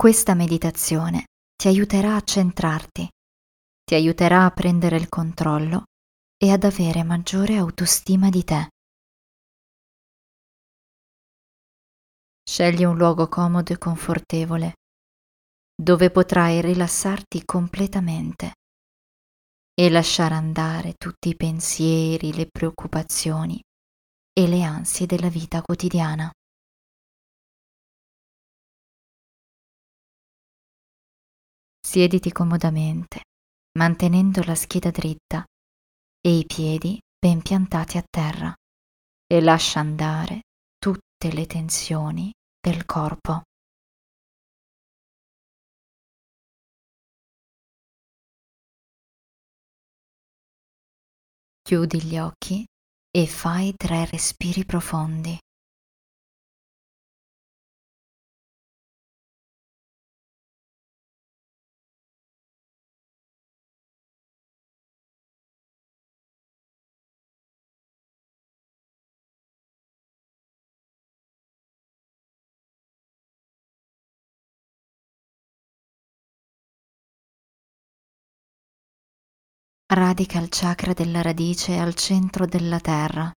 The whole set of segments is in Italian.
Questa meditazione ti aiuterà a centrarti, ti aiuterà a prendere il controllo e ad avere maggiore autostima di te. Scegli un luogo comodo e confortevole dove potrai rilassarti completamente e lasciare andare tutti i pensieri, le preoccupazioni e le ansie della vita quotidiana. Siediti comodamente, mantenendo la schiena dritta e i piedi ben piantati a terra e lascia andare tutte le tensioni del corpo. Chiudi gli occhi e fai tre respiri profondi. Radica il chakra della radice al centro della terra.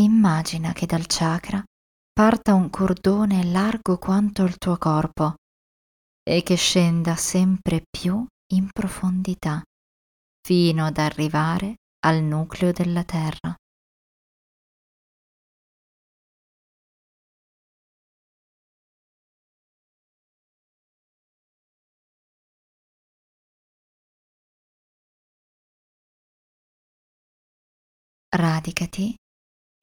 Immagina che dal chakra parta un cordone largo quanto il tuo corpo e che scenda sempre più in profondità fino ad arrivare al nucleo della terra. Radicati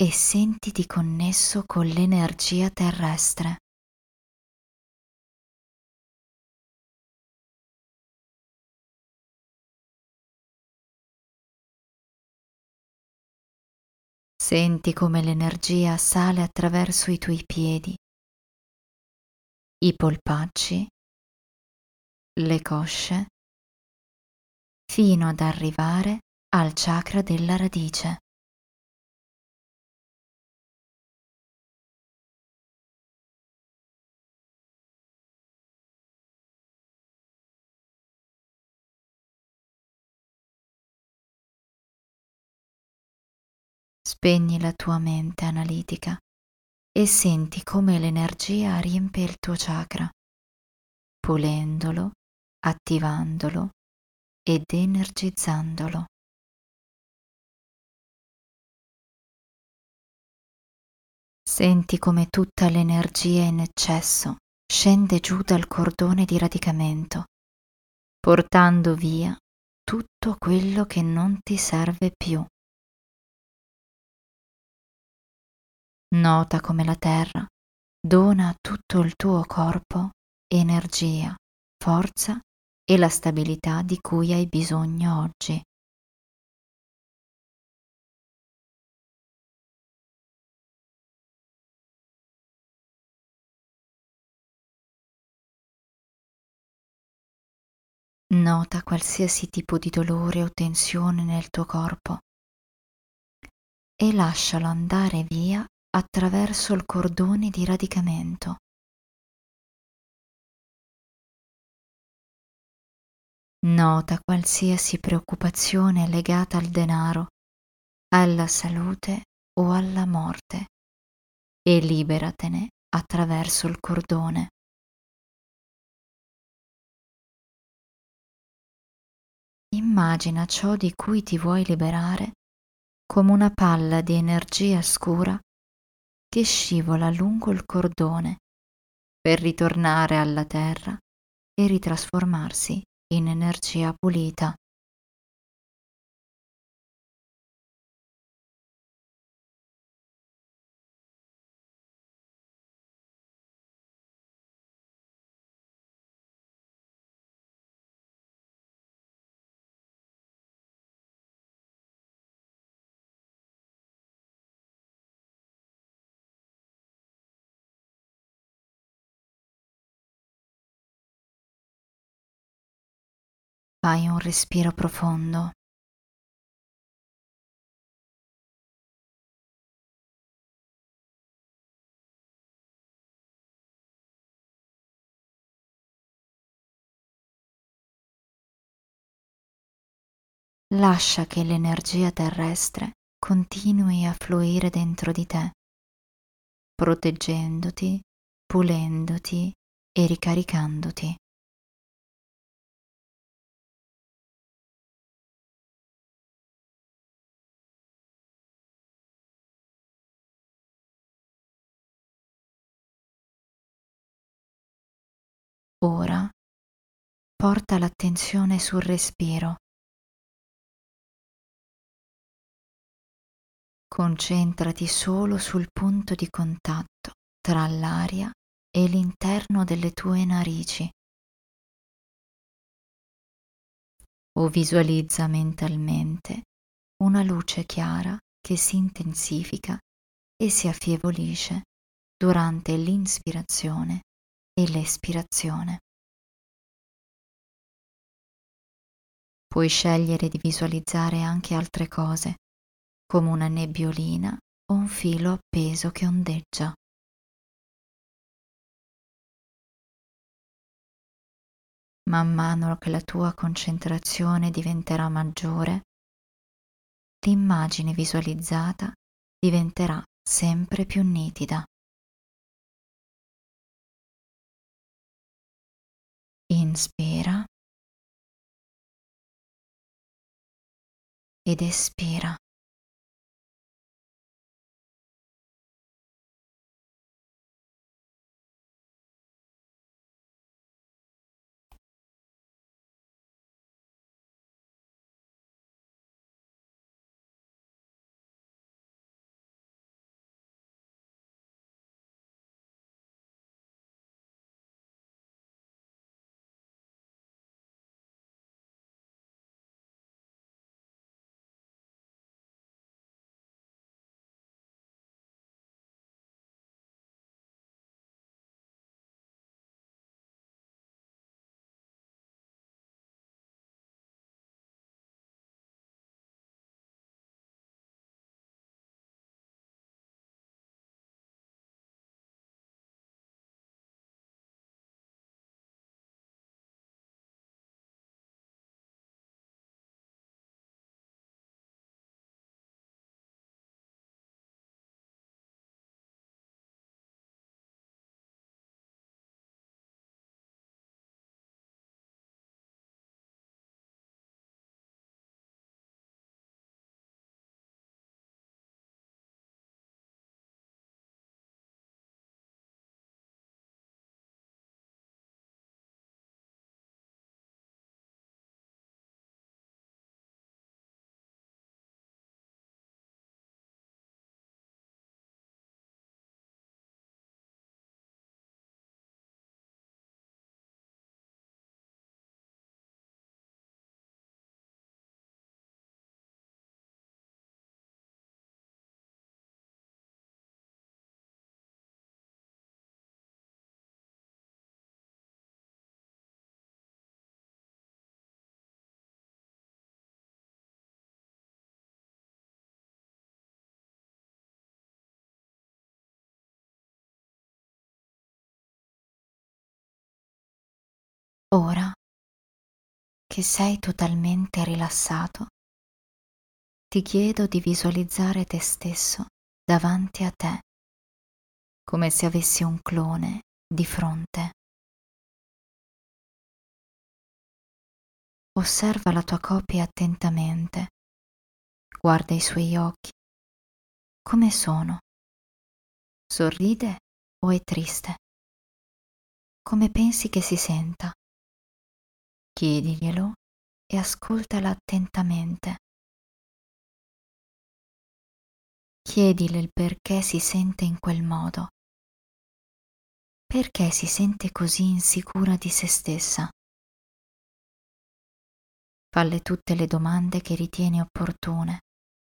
e sentiti connesso con l'energia terrestre. Senti come l'energia sale attraverso i tuoi piedi, i polpacci, le cosce, fino ad arrivare al chakra della radice. Spegni la tua mente analitica e senti come l'energia riempie il tuo chakra, pulendolo, attivandolo ed energizzandolo. Senti come tutta l'energia in eccesso scende giù dal cordone di radicamento, portando via tutto quello che non ti serve più. Nota come la terra dona a tutto il tuo corpo energia, forza e la stabilità di cui hai bisogno oggi. Nota qualsiasi tipo di dolore o tensione nel tuo corpo e lascialo andare via attraverso il cordone di radicamento. Nota qualsiasi preoccupazione legata al denaro, alla salute o alla morte e liberatene attraverso il cordone. Immagina ciò di cui ti vuoi liberare come una palla di energia scura che scivola lungo il cordone per ritornare alla terra e ritrasformarsi in energia pulita. fai un respiro profondo. Lascia che l'energia terrestre continui a fluire dentro di te, proteggendoti, pulendoti e ricaricandoti. Ora porta l'attenzione sul respiro. Concentrati solo sul punto di contatto tra l'aria e l'interno delle tue narici. O visualizza mentalmente una luce chiara che si intensifica e si affievolisce durante l'inspirazione e l'espirazione. Puoi scegliere di visualizzare anche altre cose, come una nebbiolina o un filo appeso che ondeggia. Man mano che la tua concentrazione diventerà maggiore, l'immagine visualizzata diventerà sempre più nitida. Inspira ed espira. Ora che sei totalmente rilassato, ti chiedo di visualizzare te stesso davanti a te, come se avessi un clone di fronte. Osserva la tua copia attentamente, guarda i suoi occhi, come sono? Sorride o è triste? Come pensi che si senta? Chiediglielo e ascoltala attentamente. Chiedile il perché si sente in quel modo. Perché si sente così insicura di se stessa? Falle tutte le domande che ritieni opportune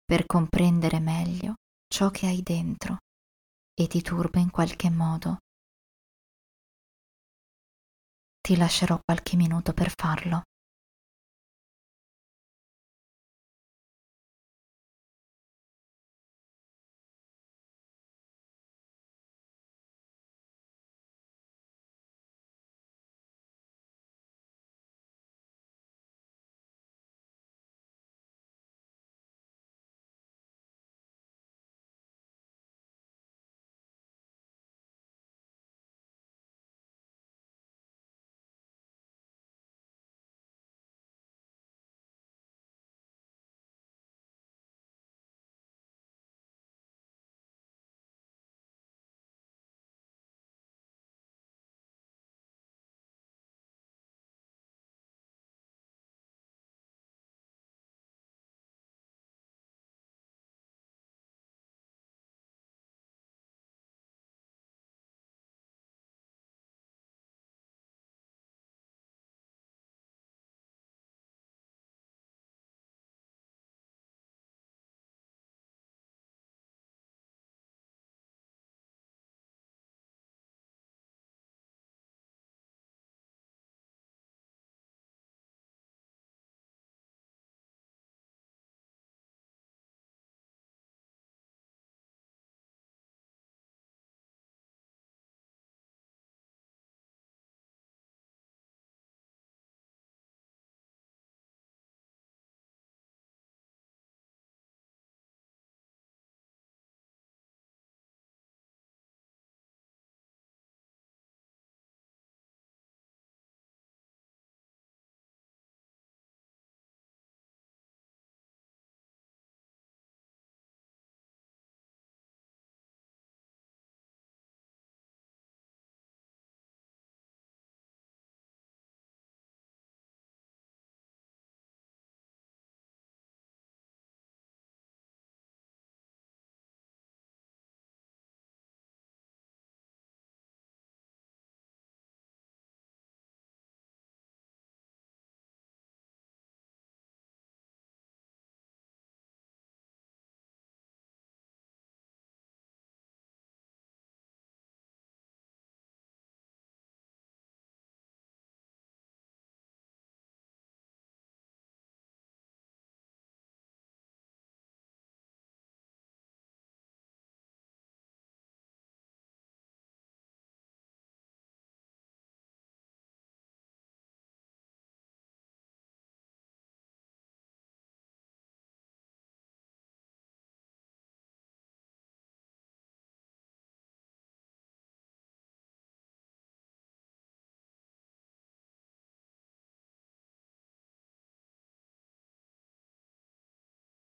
per comprendere meglio ciò che hai dentro e ti turba in qualche modo. Ti lascerò qualche minuto per farlo.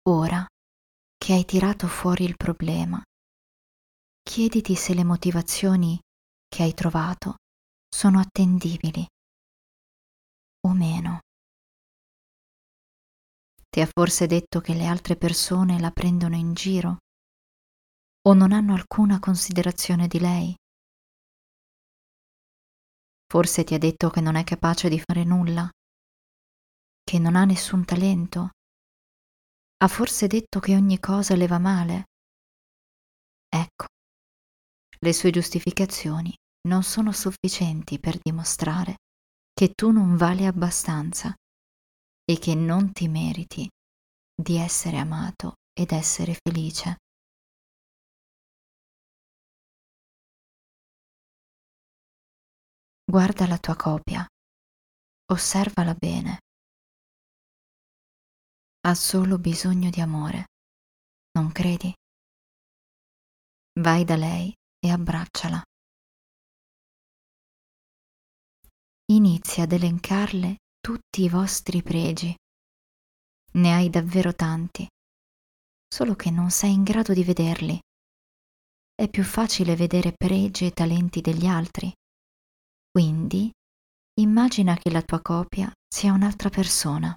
Ora che hai tirato fuori il problema, chiediti se le motivazioni che hai trovato sono attendibili o meno. Ti ha forse detto che le altre persone la prendono in giro o non hanno alcuna considerazione di lei? Forse ti ha detto che non è capace di fare nulla, che non ha nessun talento? Ha forse detto che ogni cosa le va male? Ecco, le sue giustificazioni non sono sufficienti per dimostrare che tu non vali abbastanza e che non ti meriti di essere amato ed essere felice. Guarda la tua copia, osservala bene. Ha solo bisogno di amore, non credi? Vai da lei e abbracciala. Inizia ad elencarle tutti i vostri pregi. Ne hai davvero tanti, solo che non sei in grado di vederli. È più facile vedere pregi e talenti degli altri. Quindi immagina che la tua copia sia un'altra persona.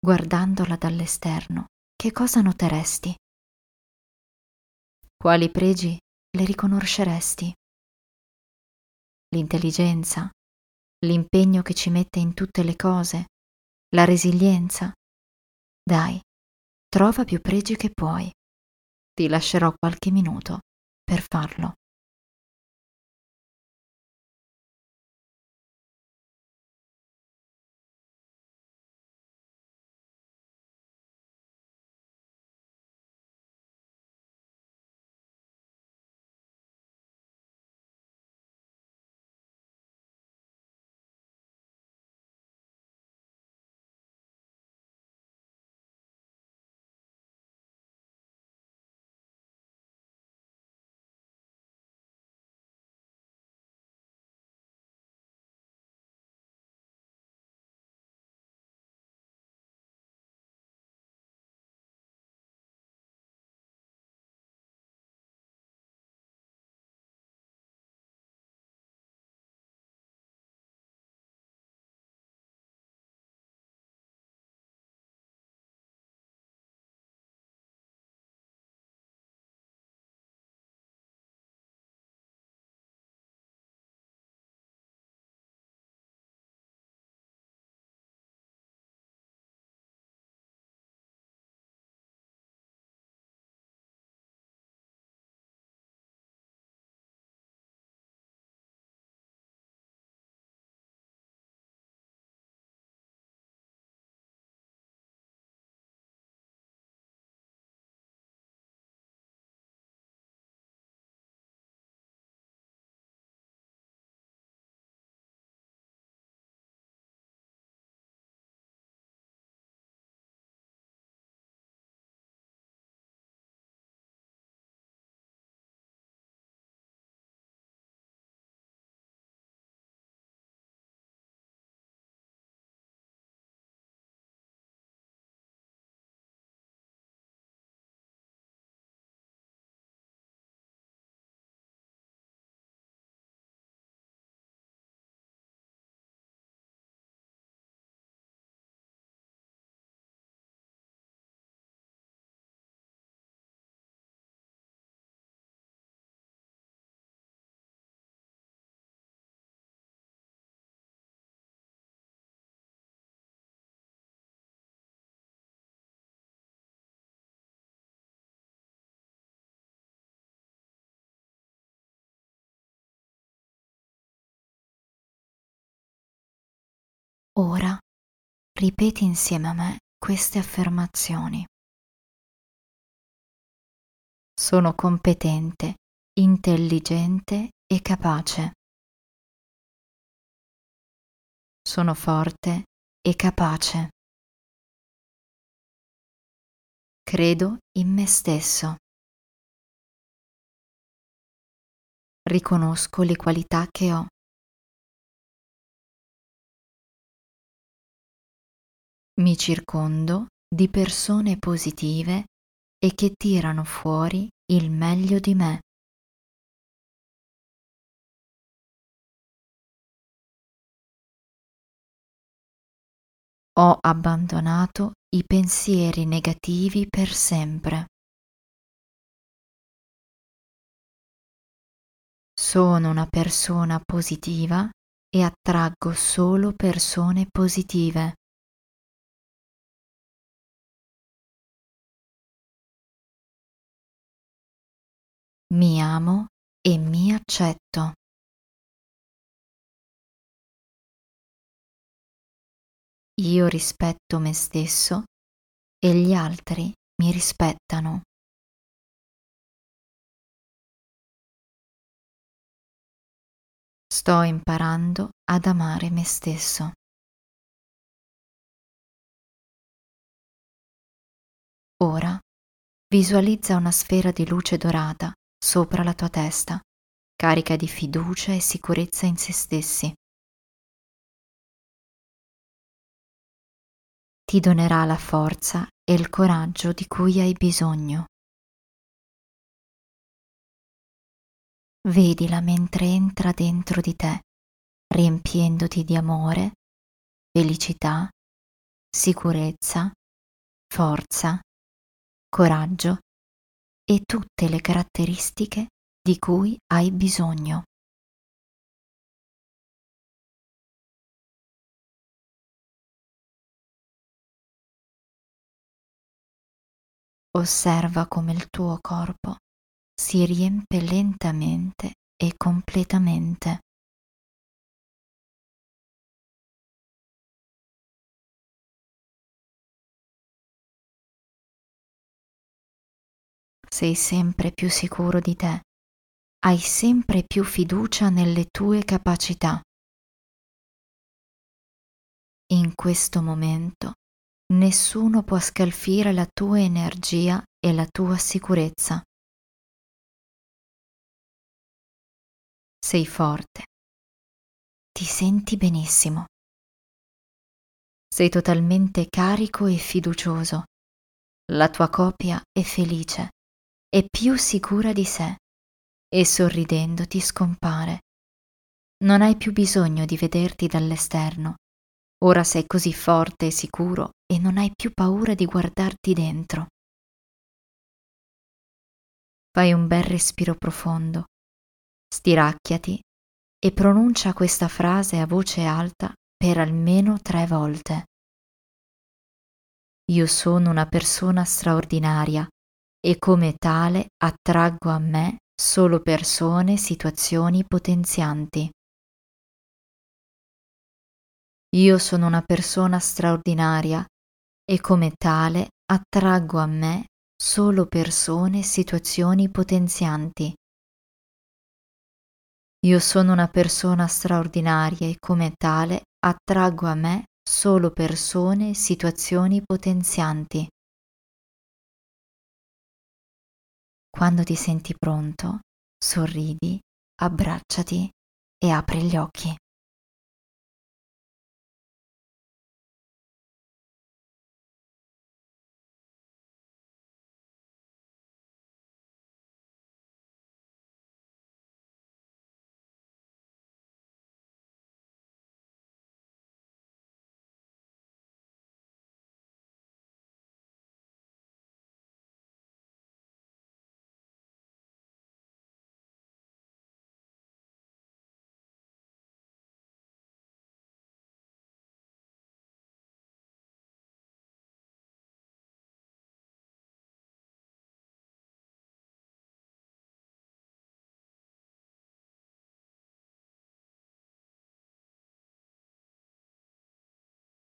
Guardandola dall'esterno, che cosa noteresti? Quali pregi le riconosceresti? l'intelligenza, l'impegno che ci mette in tutte le cose, la resilienza. Dai, trova più pregi che puoi. Ti lascerò qualche minuto per farlo. Ora ripeti insieme a me queste affermazioni. Sono competente, intelligente e capace. Sono forte e capace. Credo in me stesso. Riconosco le qualità che ho. Mi circondo di persone positive e che tirano fuori il meglio di me. Ho abbandonato i pensieri negativi per sempre. Sono una persona positiva e attraggo solo persone positive. Mi amo e mi accetto. Io rispetto me stesso e gli altri mi rispettano. Sto imparando ad amare me stesso. Ora visualizza una sfera di luce dorata sopra la tua testa, carica di fiducia e sicurezza in se stessi. ti donerà la forza e il coraggio di cui hai bisogno. Vedila mentre entra dentro di te, riempiendoti di amore, felicità, sicurezza, forza, coraggio e tutte le caratteristiche di cui hai bisogno. Osserva come il tuo corpo si riempie lentamente e completamente. Sei sempre più sicuro di te, hai sempre più fiducia nelle tue capacità. In questo momento Nessuno può scalfire la tua energia e la tua sicurezza. Sei forte. Ti senti benissimo. Sei totalmente carico e fiducioso. La tua coppia è felice, è più sicura di sé e sorridendo ti scompare. Non hai più bisogno di vederti dall'esterno. Ora sei così forte e sicuro e non hai più paura di guardarti dentro. Fai un bel respiro profondo, stiracchiati e pronuncia questa frase a voce alta per almeno tre volte. Io sono una persona straordinaria e come tale attraggo a me solo persone situazioni potenzianti. Io sono una persona straordinaria e come tale attraggo a me solo persone situazioni potenzianti. Io sono una persona straordinaria e come tale attraggo a me solo persone situazioni potenzianti. Quando ti senti pronto, sorridi, abbracciati e apri gli occhi.